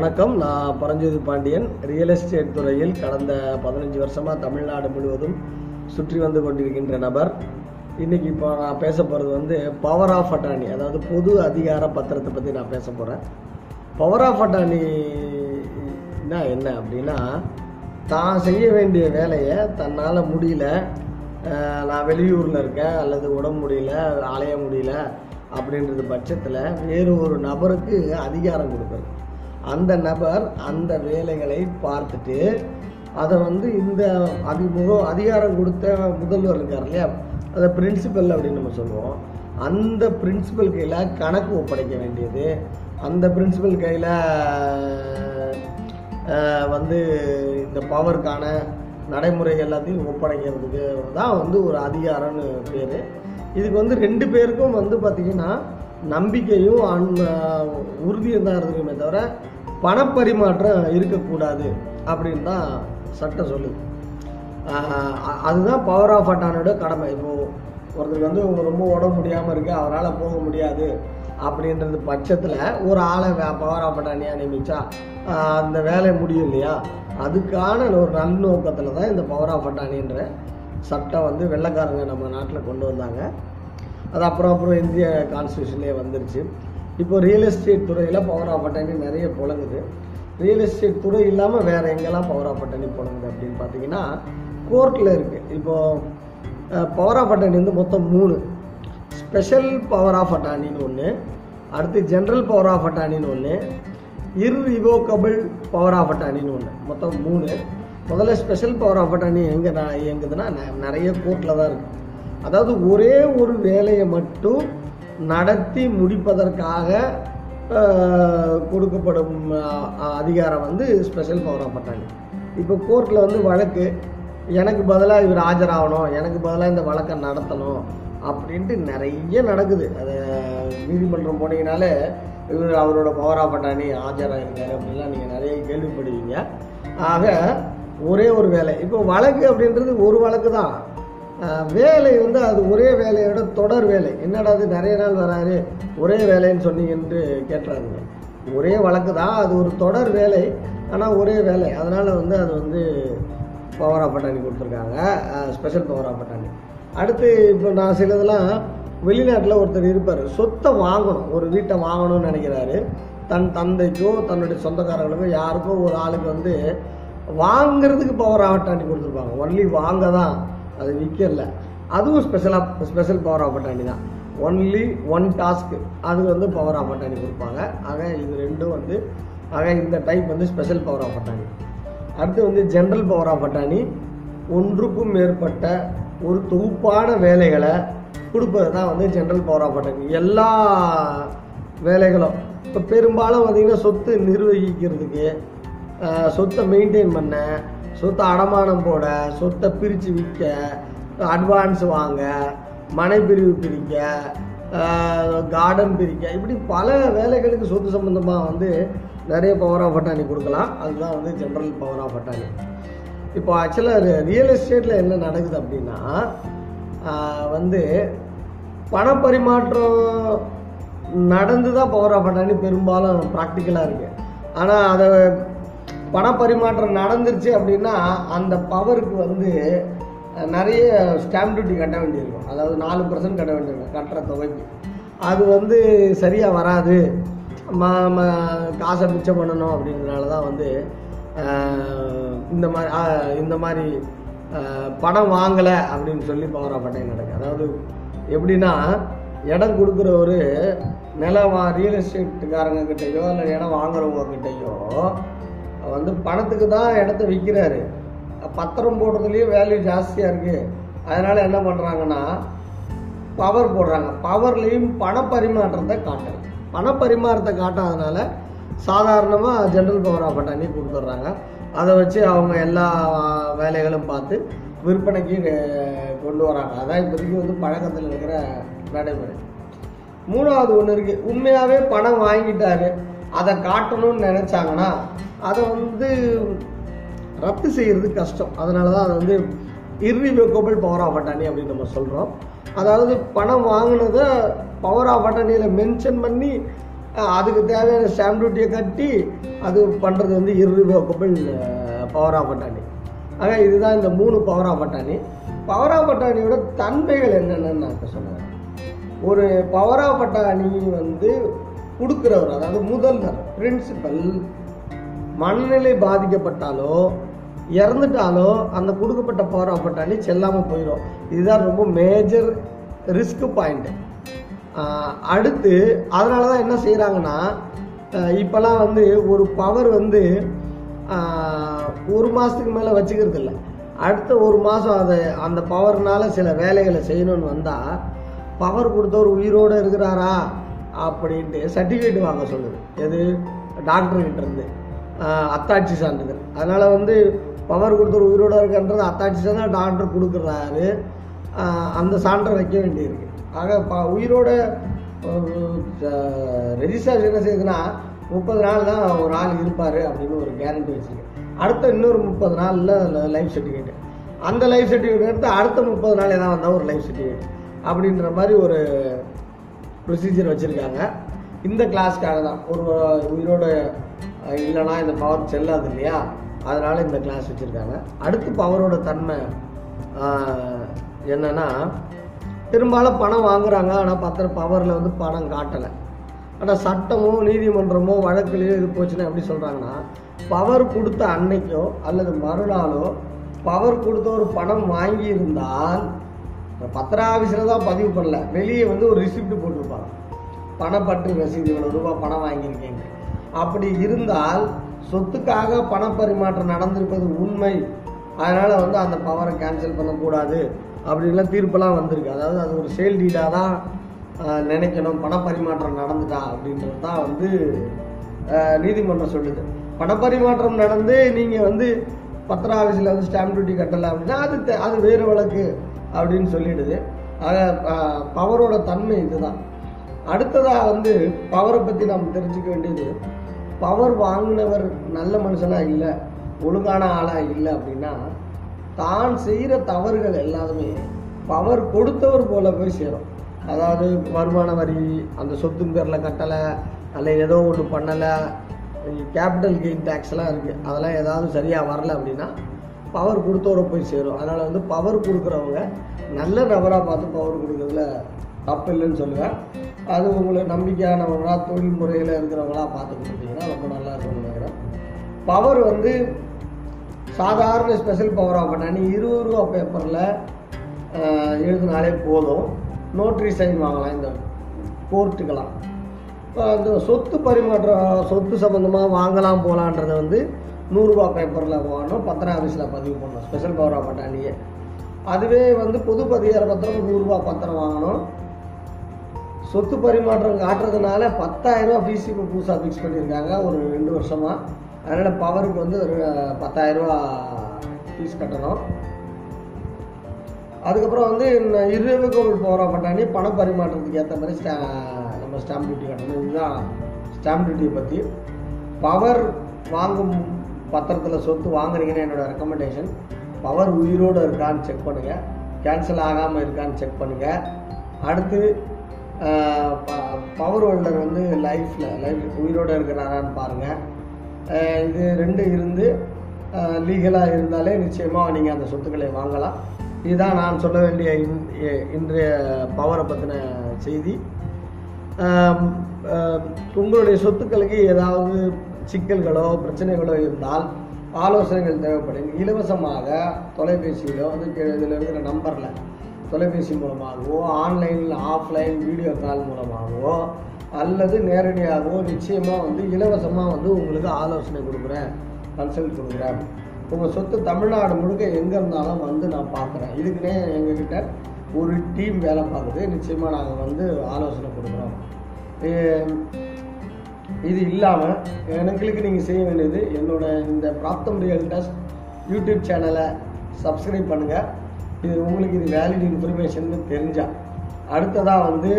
வணக்கம். நான் Paranjothi Pandian. Real estate துறையில் கடந்த பதினஞ்சு வருஷமாக தமிழ்நாடு முழுவதும் சுற்றி வந்து கொண்டிருக்கின்ற நபர். இன்னைக்கு இப்போ நான் பேச போகிறது வந்து பவர் ஆஃப் அட்டானி அதாவது பொது அதிகார பத்திரத்தை பற்றி நான் பேச போகிறேன் பவர் ஆஃப் அட்டானினா என்ன அப்படின்னா தான் செய்ய வேண்டிய வேலையை தன்னால் முடியல. நான் வெளியூரில் இருக்கேன் அல்லது உடம்பு முடியல அலைய முடியல அப்படின்றது பட்சத்தில் வேறு ஒரு நபருக்கு அதிகாரம் கொடுக்குறது. அந்த நபர் அந்த வேலைகளை பார்த்துட்டு அதை வந்து இந்த அதிமுக அதிகாரம் கொடுத்த முதல்வர் இருக்கார் இல்லையா? அதை பிரின்சிபல் அப்படின்னு நம்ம சொல்லுவோம். அந்த பிரின்சிபல் கையில் கணக்கு ஒப்படைக்க வேண்டியது. அந்த பிரின்சிபல் கையில் வந்து இந்த பவருக்கான நடைமுறை எல்லாத்தையும் ஒப்படைக்கிறதுக்கு தான் வந்து ஒரு அதிகாரம்னு பேர். இதுக்கு வந்து ரெண்டு பேருக்கும் வந்து பார்த்திங்கன்னா நம்பிக்கையும் அன் உறுதியும் தான் இருக்குமே தவிர பணப்பரிமாற்றம் இருக்கக்கூடாது அப்படின்னு தான் சட்டம் சொல்லுது. அதுதான் பவர் ஆஃப் அட்டானோட கடமை. இப்போது ஒருத்தருக்கு வந்து ரொம்ப உடம்பு முடியாமல் இருக்குது அவரால் போக முடியாது அப்படின்றது பட்சத்தில் ஒரு ஆளை பவர் ஆஃப் அட்டானியாக நியமிச்சா அந்த வேலை முடியும் இல்லையா? அதுக்கான ஒரு நல்நோக்கத்தில் தான் இந்த பவர் ஆஃப் அட்டானின்ற சட்டம் வந்து வெள்ளைக்காரங்க நம்ம நாட்டில் கொண்டு வந்தாங்க. அது அப்புறம் அப்புறம் இந்திய கான்ஸ்டியூஷன்லேயே வந்துருச்சு. இப்போ ரியல் எஸ்டேட் துறையில் பவர் ஆஃப் அட்டர்னி நிறைய புழங்குது. ரியல் எஸ்டேட் துறை இல்லாமல் வேறு எங்கெல்லாம் பவர் ஆஃப் அட்டர்னி புழங்குது அப்படின்னு பார்த்தீங்கன்னா கோர்ட்டில் இருக்குது இப்போது பவர் ஆஃப் அட்டர்னி வந்து மொத்தம் மூணு. ஸ்பெஷல் பவர் ஆஃப் அட்டானின்னு ஒன்று அடுத்து ஜென்ரல் பவர் ஆஃப் அட்டானின்னு ஒன்று இர்ரிவோக்கபிள் பவர் ஆஃப் அட்டானின்னு ஒன்று மொத்தம் மூணு. முதல்ல ஸ்பெஷல் பவர் ஆஃப் அட்டானி எங்கே இயங்குதுன்னா நிறைய கோர்ட்டில் தான் இருக்குது அதாவது ஒரே ஒரு வேலையை மட்டும் நடத்தி முடிப்பதற்காக கொடுக்கப்படும் அதிகாரம் வந்து ஸ்பெஷல் பவர் ஆஃப் அட்டானி இப்போ கோர்ட்டில் வந்து வழக்கு எனக்கு பதிலாக இவர் ஆஜராகணும் எனக்கு பதிலாக இந்த வழக்கை நடத்தணும் அப்படின்ட்டு நிறைய நடக்குது. அது நீதிமன்றம் போனீங்கனாலே இவர் அவரோட பவர் ஆஃப் அட்டானி ஆஜராகிருக்காரு அப்படின்லாம் நீங்கள் நிறைய கேள்விப்படுவீங்க ஆக ஒரே ஒரு வேலை. இப்போ வழக்கு அப்படின்றது ஒரு வழக்கு தான் வேலை வந்து அது ஒரே வேலையோட தொடர் வேலை. என்னடா அது நிறைய நாள் வராரு ஒரே வேலைன்னு சொன்னீங்கன்ட்டு கேட்டுறாங்க. ஒரே வழக்கு தான் அது ஒரு தொடர் வேலை ஆனால் ஒரே வேலை. அதனால் வந்து அது வந்து பவர் ஆஃப் அட்டானி கொடுத்துருக்காங்க. ஸ்பெஷல் பவர் ஆஃப் அட்டானி அடுத்து இப்போ நான் சிலதெல்லாம் வெளிநாட்டில் ஒருத்தர் இருப்பார். சொத்தை வாங்கணும் ஒரு வீட்டை வாங்கணும்னு நினைக்கிறாரு. தன் தந்தைக்கோ தன்னுடைய சொந்தக்காரங்களுக்கோ யாருக்கோ ஒரு ஆளுக்கு வந்து வாங்கிறதுக்கு பவர் ஆஃப் அட்டானி கொடுத்துருப்பாங்க. ஒன்லி வாங்க தான். அது விற்கல அதுவும் ஸ்பெஷலாக ஸ்பெஷல் பவர் ஆஃப் அட்டானி தான். ஒன்லி ஒன் டாஸ்க்கு அது வந்து பவர் ஆஃப் அட்டானி கொடுப்பாங்க. ஆக இது ரெண்டும் வந்து ஆக இந்த டைப் வந்து ஸ்பெஷல் பவர் ஆஃப் அட்டானி அடுத்து வந்து ஜென்ரல் பவர் ஆஃப் அட்டானி ஒன்றுக்கும் மேற்பட்ட ஒரு தொகுப்பான வேலைகளை கொடுப்பது தான் வந்து ஜென்ரல் பவர் ஆஃப் அட்டானி எல்லா வேலைகளும். இப்போ பெரும்பாலும் பார்த்திங்கன்னா சொத்து நிர்வகிக்கிறதுக்கு சொத்தை மெயின்டைன் பண்ண சொத்தை அடமானம் போட சொத்தை பிரித்து விற்க அட்வான்ஸ் வாங்க மனை பிரிவு பிரிக்க கார்டன் பிரிக்க இப்படி பல வேலைகளுக்கு சொத்து சம்மந்தமாக வந்து நிறைய பவர் ஆஃப் அட்டானி கொடுக்கலாம். அதுதான் வந்து ஜென்ரல் பவர் ஆஃப் அட்டானி இப்போ ஆக்சுவலாக ரியல் எஸ்டேட்டில் என்ன நடக்குது அப்படின்னா வந்து பணப்பரிமாற்றம் நடந்து தான் பவர் ஆஃப் அட்டானி பெரும்பாலும் ப்ராக்டிக்கலாக இருக்குது ஆனால் அதை பணப்பரிமாற்றம் நடந்துருச்சு அப்படின்னா அந்த பவருக்கு வந்து நிறைய ஸ்டாம்ப் டியூட்டி கட்ட வேண்டியிருக்கும். அதாவது நாலு பர்சன்ட் கட்ட வேண்டியிருக்கும் கட்டுற தொகைக்கு. அது வந்து சரியாக வராது. ம ம- காசை மிச்சம் பண்ணணும் அப்படின்றனால தான் வந்து இந்த மாதிரி இந்த மாதிரி பணம் வாங்கலை அப்படின்னு சொல்லி பவராப்பட்டை நடக்கு அதாவது எப்படின்னா இடம் கொடுக்குறவரு நிலம் வா ரியல் எஸ்டேட்டுக்காரங்க கிட்டேயோ இல்லை இடம் வாங்குறவங்க கிட்டேயோ வந்து பணத்துக்கு தான் இடத்த விற்கிறாரு பத்திரம் போடுறதுலேயும் வேல்யூ ஜாஸ்தியாக இருக்குது அதனால் என்ன பண்ணுறாங்கன்னா பவர் போடுறாங்க. பவர்லேயும் பணப்பரிமாற்றத்தை காட்டல பணப்பரிமாற்றத்தை காட்டாதனால சாதாரணமாக ஜென்ரல் பவர் ஆஃப் அட்டானி கொடுத்துட்றாங்க. அதை வச்சு அவங்க எல்லா வேலைகளும் பார்த்து விற்பனைக்கு கொண்டு வராங்க. அதான் இப்போதைக்கு வந்து பழக்கத்தில் இருக்கிற நடைமுறை. மூணாவது ஒன்று இருக்குது உண்மையாகவே பணம் வாங்கிட்டாரு. அதை காட்டணும்னு நினச்சாங்கன்னா அதை வந்து ரத்து செய்கிறது கஷ்டம். அதனால தான் அதை வந்து இர்ரிவோக்கபிள் பவர் ஆஃப் அட்டானி அப்படின்னு நம்ம சொல்கிறோம் அதாவது பணம் வாங்கினதை பவர் ஆஃப் அட்டானியில் மென்ஷன் பண்ணி அதுக்கு தேவையான ஸ்டாம்ப் டியூட்டியை கட்டி அது பண்ணுறது வந்து irrevocable பவர் ஆஃப் அட்டானி ஆக இதுதான் இந்த மூணு power of attorney power of அட்டானியோட தன்மைகள் என்னென்னு நான் இப்போ சொன்னேன் ஒரு பவர் ஆஃப் அட்டானி வந்து கொடுக்குறவர் அதாவது முதல்வர் பிரின்சிபல் மனநிலை பாதிக்கப்பட்டாலோ இறந்துட்டாலோ அந்த கொடுக்கப்பட்ட பவர் ஆஃப் செல்லாமல் போயிடும் இதுதான் ரொம்ப மேஜர் ரிஸ்க் பாயிண்ட்டு அடுத்து அதனால தான் என்ன செய்கிறாங்கன்னா இப்போல்லாம் வந்து ஒரு பவர் வந்து ஒரு மாதத்துக்கு மேலே வச்சுக்கிறது இல்லை அடுத்த ஒரு மாதம் அதை அந்த பவர்னால் சில வேலைகளை செய்யணும்னு வந்தால் பவர் கொடுத்தவர் உயிரோடு இருக்கிறாரா? அப்படின்ட்டு சர்டிஃபிகேட் வாங்க சொல்லுது. எது? டாக்டர்கிட்ட இருந்து. அத்தாட்சி சான்றிதழ். அதனால் வந்து பவர் கொடுத்தவர் உயிரோட இருக்கின்றது அத்தாட்சி தான் டாக்டர் கொடுக்குறாரு. அந்த சான்றை வைக்க வேண்டியிருக்கு. ஆக ப உயிரோட ரெஜிஸ்டர் என்ன செய்யுதுன்னா முப்பது நாள் தான் ஒரு ஆள் இருப்பார் அப்படின்னு ஒரு கேரண்டி வச்சுருக்கு. அடுத்த இன்னொரு முப்பது நாளில் லைஃப் சர்டிஃபிகேட் அந்த லைஃப் சர்டிஃபிகேட் எடுத்து அடுத்த முப்பது நாள் எதாவது வந்தால் ஒரு லைஃப் சர்டிஃபிகேட் அப்படின்ற மாதிரி ஒரு ப்ரொசீஜர் வச்சுருக்காங்க. இந்த கிளாஸ்க்காக தான். ஒரு உயிரோட இல்லைன்னா இந்த பவர் செல்லாது இல்லையா? அதனால் இந்த கிளாஸ் வச்சுருக்காங்க. அடுத்து பவரோட தன்மை என்னென்னா என்னன்னா பெரும்பாலும் பணம் வாங்குறாங்க. ஆனால் பத்திர பவரில் வந்து பணம் காட்டலை. ஆனால் சட்டமோ நீதிமன்றமோ வழக்குலையோ இது போச்சுன்னா எப்படி சொல்கிறாங்கன்னா பவர் கொடுத்த அன்னைக்கோ அல்லது மறுநாளோ பவர் கொடுத்த ஒரு பணம் வாங்கி இருந்தால் பத்திர ஆஃபீஸில் தான் பதிவு பண்ணல. வெளியே வந்து ஒரு ரிசிப்ட் போட்டிருப்பாங்க. பணப்பற்று ரசீது இவ்வளோ ரூபாய் பணம் வாங்கியிருக்கேங்க அப்படி இருந்தால் சொத்துக்காக பண பரிமாற்றம் நடந்திருப்பது உண்மை. அதனால் வந்து அந்த பவரை கேன்சல் பண்ணக்கூடாது. அப்படின்லாம் தீர்ப்பெல்லாம் வந்திருக்கு. அதாவது அது ஒரு சேல் டீடாக தான் நினைக்கணும். பண பரிமாற்றம் நடந்துட்டா அப்படின்றது தான் வந்து நீதிமன்றம் சொல்லுது. பணப்பரிமாற்றம் நடந்து நீங்கள் வந்து பத்திர ஆஃபீஸில் வந்து ஸ்டாம்ப் டியூட்டி கட்டலை அப்படின்னா அது அது வேறு வழக்கு அப்படின்னு சொல்லிடுது. ஆக பவரோட தன்மை இதுதான். அடுத்ததாக வந்து பவரை பற்றி நாம் தெரிஞ்சுக்க வேண்டியது பவர் வாங்கினவர் நல்ல மனுஷனாக இல்லை ஒழுங்கான ஆளாக இல்லை அப்படின்னா தான் செய்கிற தவறுகள் எல்லாருமே பவர் கொடுத்தவர் போல போய் சேரும். அதாவது வருமான வரி அந்த சொத்து பேரில் கட்டலை அல்ல ஏதோ ஒன்று பண்ணலை கேபிட்டல் கெயின் டேக்ஸ்லாம் இருக்குது அதெல்லாம் ஏதாவது சரியாக வரல அப்படின்னா பவர் கொடுத்தவரை போய் சேரும். அதனால் வந்து பவர் கொடுக்குறவங்க நல்ல நபராக பார்த்து பவர் கொடுக்குறதுல தப்பு இல்லைன்னு சொல்லுவேன். அது உங்களை நம்பிக்கையானவங்களா தொழில் முறையில் இருக்கிறவங்களா பார்த்து கொடுத்தீங்கன்னா ரொம்ப நல்லா இருக்கும்னு நினைக்கிறேன். பவர் வந்து சாதாரண ஸ்பெஷல் பவர் ஆஃப் பண்ணி இருபது ரூபா பேப்பரில் எழுதினாலே போதும். நோட்ரி சைன் வாங்கலாம் இந்த கோர்ட்டுக்கெல்லாம். இப்போ அந்த சொத்து பரிமாற்றம் சொத்து சம்மந்தமாக வாங்கலாம் போகலான்றதை வந்து நூறுரூவா பேப்பரில் வாங்கணும். பத்திரம் ஆஃபீஸில் பதிவு பண்ணணும். ஸ்பெஷல் பவர் ஆஃப் அட்டானியே அதுவே வந்து பொது பதிகார பத்திரம் நூறுரூவா பத்திரம் வாங்கணும். சொத்து பரிமாற்றம் காட்டுறதுனால பத்தாயிரம் ஃபீஸ் இப்போ புதுசாக ஃபிக்ஸ் பண்ணியிருக்காங்க. ஒரு ரெண்டு வருஷமாக அதனால் பவருக்கு வந்து ஒரு பத்தாயிரம் ரூபா ஃபீஸ் கட்டணும். அதுக்கப்புறம் வந்து இருவகோவில் போகிற பண்ணி பண பரிமாற்றத்துக்கு ஏற்ற மாதிரி ஸ்டா நம்ம ஸ்டாம்ப் டியூட்டி கட்டணும். இதுதான் ஸ்டாம்ப் டியூட்டியை பற்றி பவர் வாங்கும் பத்திரத்தில் சொத்து வாங்குறீங்கன்னு என்னோட ரெக்கமெண்டேஷன் பவர் உயிரோடு இருக்கான்னு செக் பண்ணுங்கள் கேன்சல் ஆகாமல் இருக்கான்னு செக் பண்ணுங்கள் அடுத்து பவர் ஹோல்டர் வந்து லைஃப்பில் லைஃப் உயிரோடு இருக்கிறாரான்னு பாருங்கள் இது ரெண்டு இருந்து லீகலாக இருந்தாலே நிச்சயமாக நீங்கள் அந்த சொத்துக்களை வாங்கலாம். இதுதான் நான் சொல்ல வேண்டிய இன்- இன்றைய பவரை பற்றின செய்தி. உங்களுடைய சொத்துக்களுக்கு ஏதாவது சிக்கல்களோ பிரச்சனைகளோ இருந்தால் ஆலோசனைகள் தேவைப்படும். இலவசமாக தொலைபேசியிலோ வந்து இதில் இருக்கிற நம்பரில் தொலைபேசி மூலமாகவோ ஆன்லைனில் ஆஃப்லைன் வீடியோ கால் மூலமாகவோ அல்லது நேரடியாகவோ நிச்சயமாக வந்து இலவசமாக வந்து உங்களுக்கு ஆலோசனை கொடுக்குறேன் கன்சல்ட் கொடுக்குறேன். உங்கள் சொத்து தமிழ்நாடு முழுக்க எங்கே இருந்தாலும் வந்து நான் பார்க்குறேன். இதுக்குன்னே எங்ககிட்ட ஒரு டீம் வேலை பார்க்குது. நிச்சயமாக நாங்கள் வந்து ஆலோசனை கொடுக்குறோம். இது இல்லாமல் எங்களுக்கு நீங்கள் செய்ய வேண்டியது என்னோட இந்த பிராப்தம் ரியல் டஸ்ட் யூடியூப் சேனலை சப்ஸ்கிரைப் பண்ணுங்கள் இது உங்களுக்கு இது வேலிட் இன்ஃபர்மேஷன் தெரிஞ்சா. அடுத்ததாக வந்து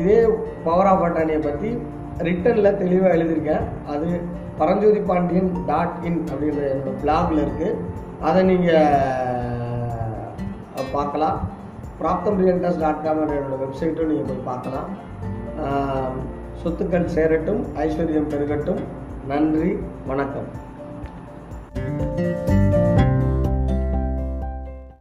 இதே பவர் ஆஃப் அட்டானியை பற்றி ரிட்டனில் தெளிவாக எழுதியிருக்கேன். அது பரஞ்சோதி பாண்டியன் டாட் இன் அப்படின்ற என்னோட பிளாகில் இருக்குது அதை நீங்கள் பார்க்கலாம். பிராப்தம் ரியல்டர்ஸ் டாட் காம் என்னோட வெப்சைட்டும் நீங்கள் போய் பார்க்கலாம். சொத்துக்கள் சேரட்டும் ஐஸ்வர்யம் பெருகட்டும். நன்றி வணக்கம்.